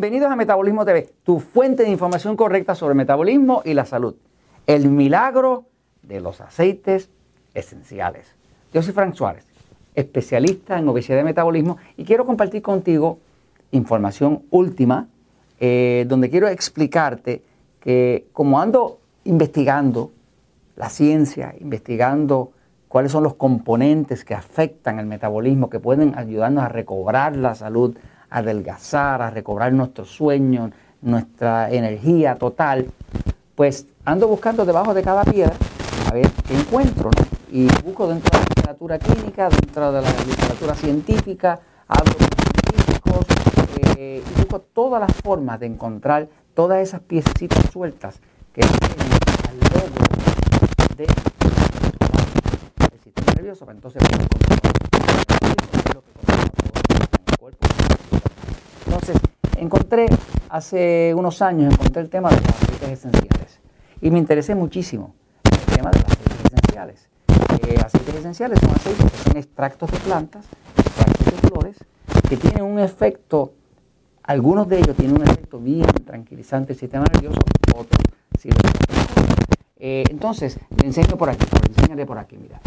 Bienvenidos a Metabolismo TV, tu fuente de información correcta sobre metabolismo y la salud. El milagro de los aceites esenciales. Yo soy Frank Suárez, especialista en obesidad y metabolismo, y quiero compartir contigo información última, eh, donde quiero explicarte que como ando investigando la ciencia, investigando cuáles son los componentes que afectan el metabolismo, que pueden ayudarnos a recobrar la salud, a adelgazar, a recobrar nuestro sueño, nuestra energía total, pues ando buscando debajo de cada piedra a ver qué encuentro, Y busco dentro de la literatura clínica, dentro de la literatura científica, hablo con científicos eh, y busco todas las formas de encontrar todas esas piecitas sueltas que tienen al logro de el sistema nervioso. Entonces entonces encontré hace unos años encontré el tema de los aceites esenciales. Y me interesé muchísimo el tema de los aceites esenciales. Eh, aceites esenciales son aceites que son extractos de plantas extractos de flores que tienen un efecto algunos de ellos tienen un efecto bien tranquilizante del sistema nervioso otros sí eh, entonces, le enseño por aquí, le enseñaré por aquí, mira.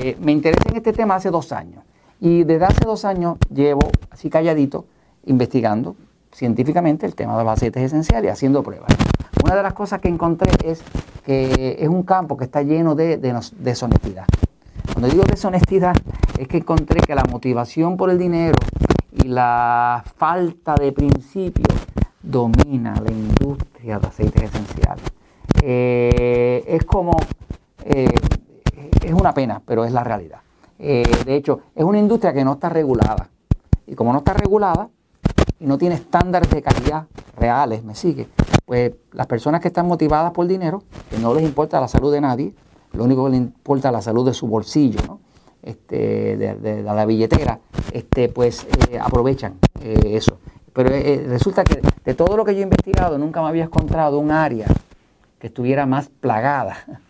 Eh, me interesé en este tema hace dos años. Y desde hace dos años llevo así calladito investigando científicamente el tema de los aceites esenciales, haciendo pruebas. Una de las cosas que encontré es que es un campo que está lleno de, de deshonestidad. Cuando digo deshonestidad es que encontré que la motivación por el dinero y la falta de principios domina la industria de aceites esenciales. Eh, es como, eh, es una pena, pero es la realidad. Eh, de hecho, es una industria que no está regulada. Y como no está regulada no tiene estándares de calidad reales, me sigue, pues las personas que están motivadas por dinero, que no les importa la salud de nadie, lo único que les importa es la salud de su bolsillo, ¿no? este, de, la billetera, este, pues aprovechan eso. Pero resulta que de todo lo que yo he investigado, nunca me había encontrado un área que estuviera más plagada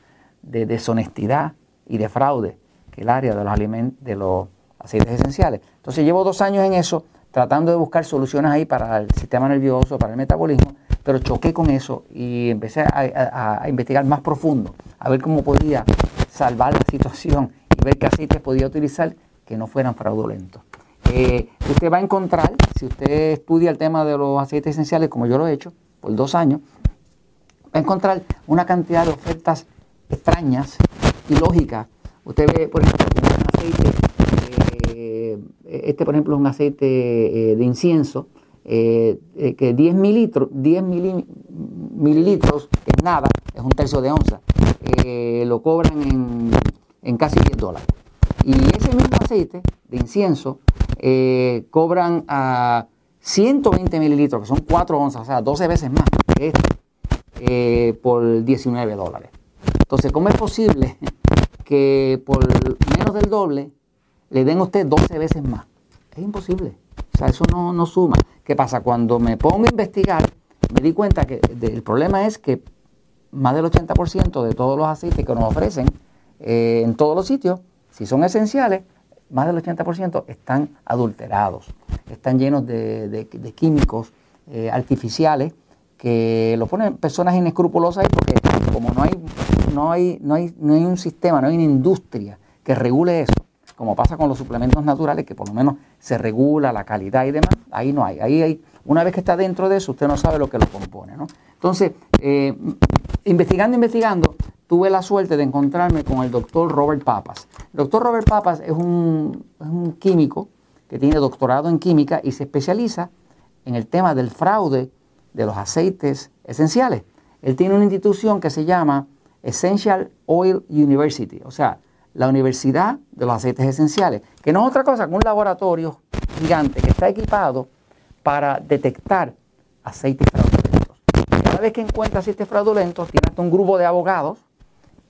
de deshonestidad y de fraude que el área de los alimentos, de los aceites esenciales. Entonces llevo dos años en eso, tratando de buscar soluciones ahí para el sistema nervioso, para el metabolismo, pero choqué con eso y empecé a, investigar más profundo, a ver cómo podía salvar la situación y ver qué aceites podía utilizar que no fueran fraudulentos. Eh, usted va a encontrar, si usted estudia el tema de los aceites esenciales, como yo lo he hecho por dos años, va a encontrar una cantidad de ofertas extrañas y lógicas. Usted ve, por ejemplo, un aceite, eh, este por ejemplo es un aceite eh, de incienso, eh, que 10 mililitros, 10 mililitros es nada, es un tercio de onza, lo cobran en, en, casi 10 dólares. Y ese mismo aceite de incienso cobran a 120 mililitros, que son 4 onzas, o sea, 12 veces más que este. Eh, por 19 dólares. Entonces, ¿cómo es posible que por menos del doble le den a usted 12 veces más? Es imposible. O sea, eso no, no suma. ¿Qué pasa? Cuando me pongo a investigar, me di cuenta que el problema es que más del 80% de todos los aceites que nos ofrecen eh, en todos los sitios, si son esenciales, más del 80% están adulterados, están llenos de, químicos eh, artificiales que lo ponen personas inescrupulosas porque como no hay, no hay, no hay, no hay un sistema, no hay una industria que regule eso, como pasa con los suplementos naturales, que por lo menos se regula la calidad y demás, ahí no hay. Ahí hay, una vez que está dentro de eso, usted no sabe lo que lo compone. ¿no? Entonces, eh, investigando, investigando, tuve la suerte de encontrarme con el doctor Robert Papas. El doctor Robert Papas es un, es un químico que tiene doctorado en química y se especializa en el tema del fraude de los aceites esenciales. Él tiene una institución que se llama Essential Oil University, o sea, la Universidad de los Aceites Esenciales, que no es otra cosa que un laboratorio gigante que está equipado para detectar aceites fraudulentos. Cada vez que encuentra aceites fraudulentos, tiene hasta un grupo de abogados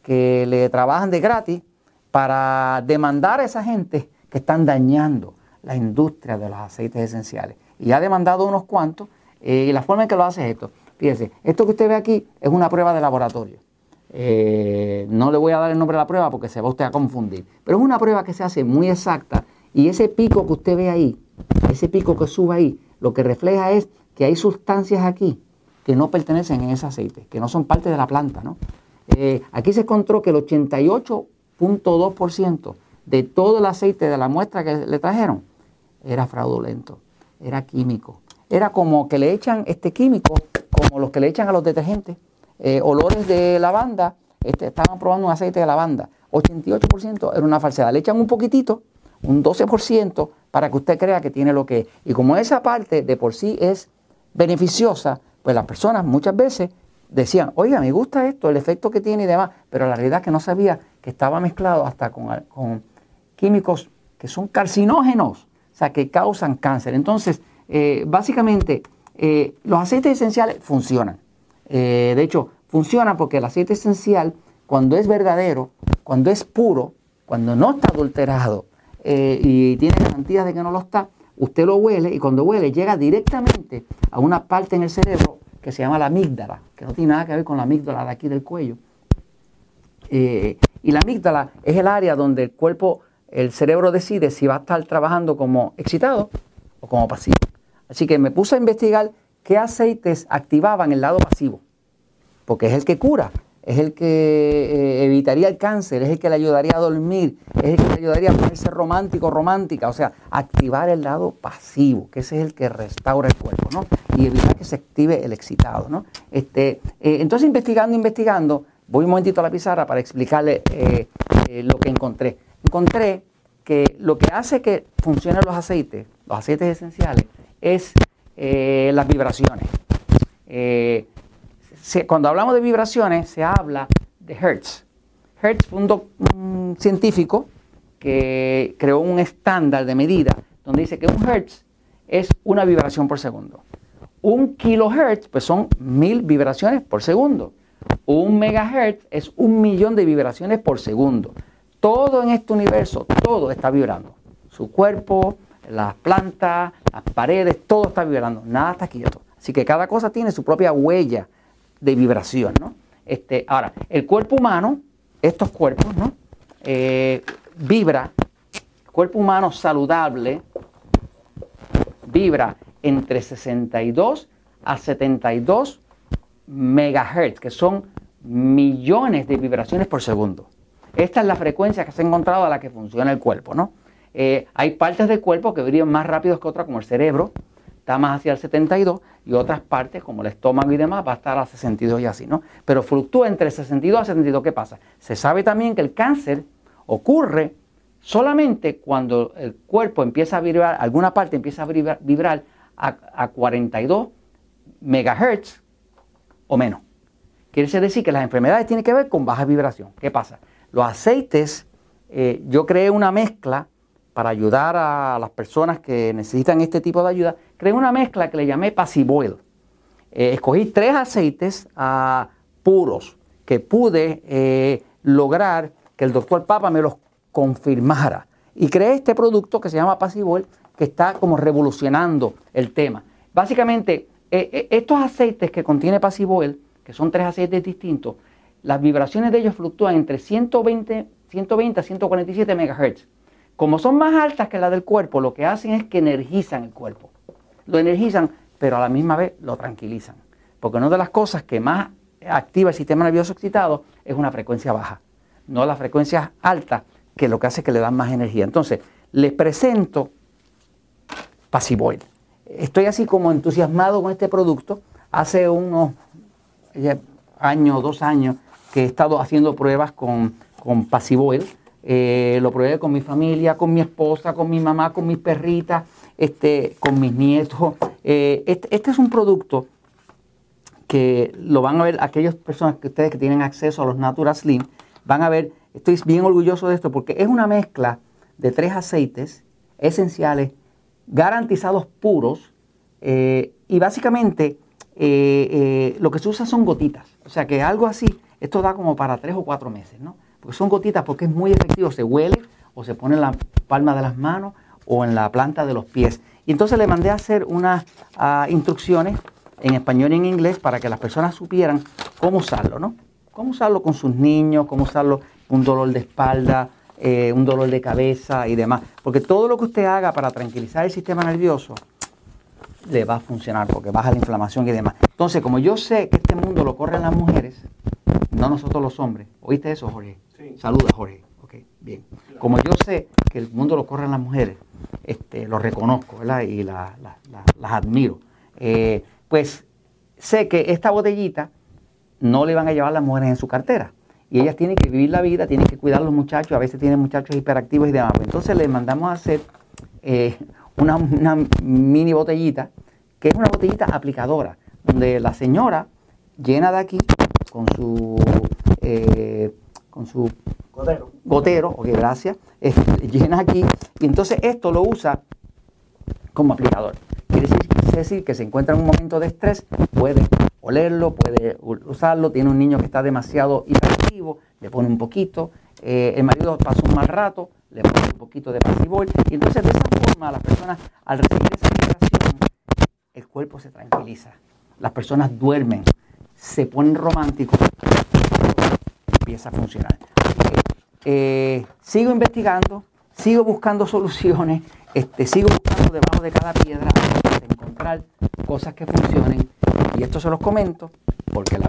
que le trabajan de gratis para demandar a esa gente que están dañando la industria de los aceites esenciales. Y ha demandado unos cuantos eh, y la forma en que lo hace es esto. Fíjese, esto que usted ve aquí es una prueba de laboratorio. Eh, no le voy a dar el nombre de la prueba porque se va usted a confundir. Pero es una prueba que se hace muy exacta y ese pico que usted ve ahí, ese pico que sube ahí, lo que refleja es que hay sustancias aquí que no pertenecen en ese aceite, que no son parte de la planta. ¿no? Eh, aquí se encontró que el 88.2% de todo el aceite de la muestra que le trajeron era fraudulento, era químico. Era como que le echan este químico, como los que le echan a los detergentes, eh, olores de lavanda, estaban probando un aceite de lavanda. 88% era una falsedad. Le echan un poquitito, un 12%, para que usted crea que tiene lo que es. Y como esa parte de por sí es beneficiosa, pues las personas muchas veces decían, oiga, me gusta esto, el efecto que tiene y demás, pero la realidad es que no sabía que estaba mezclado hasta con, químicos que son carcinógenos, o sea, que causan cáncer. Entonces, eh, básicamente, eh, los aceites esenciales funcionan. Eh, de hecho, funcionan porque el aceite esencial, cuando es verdadero, cuando es puro, cuando no está adulterado y tiene garantías de que no lo está, usted lo huele y cuando huele llega directamente a una parte en el cerebro que se llama la amígdala, que no tiene nada que ver con la amígdala de aquí del cuello. Eh, y la amígdala es el área donde el cuerpo, el cerebro decide si va a estar trabajando como excitado o como pasivo. Así que me puse a investigar qué aceites activaban el lado pasivo, porque es el que cura, es el que eh, evitaría el cáncer, es el que le ayudaría a dormir, es el que le ayudaría a ponerse romántico, romántica, o sea, activar el lado pasivo, que ese es el que restaura el cuerpo, ¿no? Y evitar que se active el excitado, ¿no? Este, eh, entonces, investigando, investigando, voy un momentito a la pizarra para explicarle eh, lo que encontré. Encontré que lo que hace que funcionen los aceites, los aceites esenciales, es las vibraciones cuando hablamos de vibraciones, se habla de Hertz. Hertz fue un, científico que creó un estándar de medida donde dice que un Hertz es una vibración por segundo. Un kilohertz, pues son mil vibraciones por segundo. Un megahertz es un millón de vibraciones por segundo. Todo en este universo, todo está vibrando. Su cuerpo, las plantas, las paredes, todo está vibrando. Nada está quieto. Así que cada cosa tiene su propia huella de vibración, ¿no? Este, ahora, el cuerpo humano, estos cuerpos, ¿no? Eh, vibra, el cuerpo humano saludable vibra entre 62 a 72 megahertz, que son millones de vibraciones por segundo. Esta es la frecuencia que se ha encontrado a la que funciona el cuerpo, ¿no? Eh, hay partes del cuerpo que vibran más rápido que otras, como el cerebro, está más hacia el 72 y otras partes como el estómago y demás va a estar a 62 y así, ¿no? Pero fluctúa entre 62 a 72. ¿Qué pasa? Se sabe también que el cáncer ocurre solamente cuando el cuerpo empieza a vibrar, alguna parte empieza a vibrar, a, 42 megahertz o menos. Quiere decir que las enfermedades tienen que ver con baja vibración. ¿Qué pasa? Los aceites, eh, yo creé una mezcla para ayudar a las personas que necesitan este tipo de ayuda, creé una mezcla que le llamé Passive Oil. Eh, escogí tres aceites ah, puros que pude eh, lograr que el doctor Papa me los confirmara. Y creé este producto que se llama Passive Oil, que está como revolucionando el tema. Básicamente, eh, estos aceites que contiene Passive Oil, que son tres aceites distintos, las vibraciones de ellos fluctúan entre 120, 120 a 147 MHz. Como son más altas que las del cuerpo, lo que hacen es que energizan el cuerpo. Lo energizan, pero a la misma vez lo tranquilizan. Porque una de las cosas que más activa el sistema nervioso excitado es una frecuencia baja, no la frecuencia alta, que lo que hace es que le dan más energía. Entonces, les presento Pasivoid. Estoy así como entusiasmado con este producto. Hace unos años, dos años, que he estado haciendo pruebas con, con Pasivoid eh, lo probé con mi familia, con mi esposa, con mi mamá, con mis perritas, este, con mis nietos. Eh, este, este, es un producto que lo van a ver aquellas personas que ustedes que tienen acceso a los Natural Slim, van a ver, estoy bien orgulloso de esto porque es una mezcla de tres aceites esenciales, garantizados puros, eh, y básicamente lo que se usa son gotitas. O sea que algo así, esto da como para tres o cuatro meses, ¿no? Porque son gotitas porque es muy efectivo, se huele o se pone en la palma de las manos o en la planta de los pies. Y entonces le mandé a hacer unas ah, instrucciones en español y en inglés para que las personas supieran cómo usarlo, ¿no? Cómo usarlo con sus niños, cómo usarlo un dolor de espalda, eh, un dolor de cabeza y demás. Porque todo lo que usted haga para tranquilizar el sistema nervioso le va a funcionar porque baja la inflamación y demás. Entonces, como yo sé que este mundo lo corren las mujeres, no nosotros los hombres. ¿Oíste eso, Jorge? Saluda, Jorge. Ok, bien. Como yo sé que el mundo lo corren las mujeres, este, lo reconozco, ¿verdad? Y las admiro. Eh, pues sé que esta botellita no le van a llevar las mujeres en su cartera. Y ellas tienen que vivir la vida, tienen que cuidar a los muchachos, a veces tienen muchachos hiperactivos y demás. Entonces les mandamos a hacer eh, una, mini botellita, que es una botellita aplicadora, donde la señora llena de aquí con su, eh, con su gotero, gotero ok, gracias, llena aquí, y entonces esto lo usa como aplicador. Quiere decir, que se encuentra en un momento de estrés, puede olerlo, puede usarlo, tiene un niño que está demasiado hiperactivo, le pone un poquito, eh, el marido pasa un mal rato, le pone un poquito de pasibol, y entonces de esa forma las personas al recibir esa medicación, el cuerpo se tranquiliza, las personas duermen, se ponen románticos, empieza a funcionar. Eh, sigo investigando, sigo buscando soluciones, este, sigo buscando debajo de cada piedra encontrar cosas que funcionen y esto se los comento porque la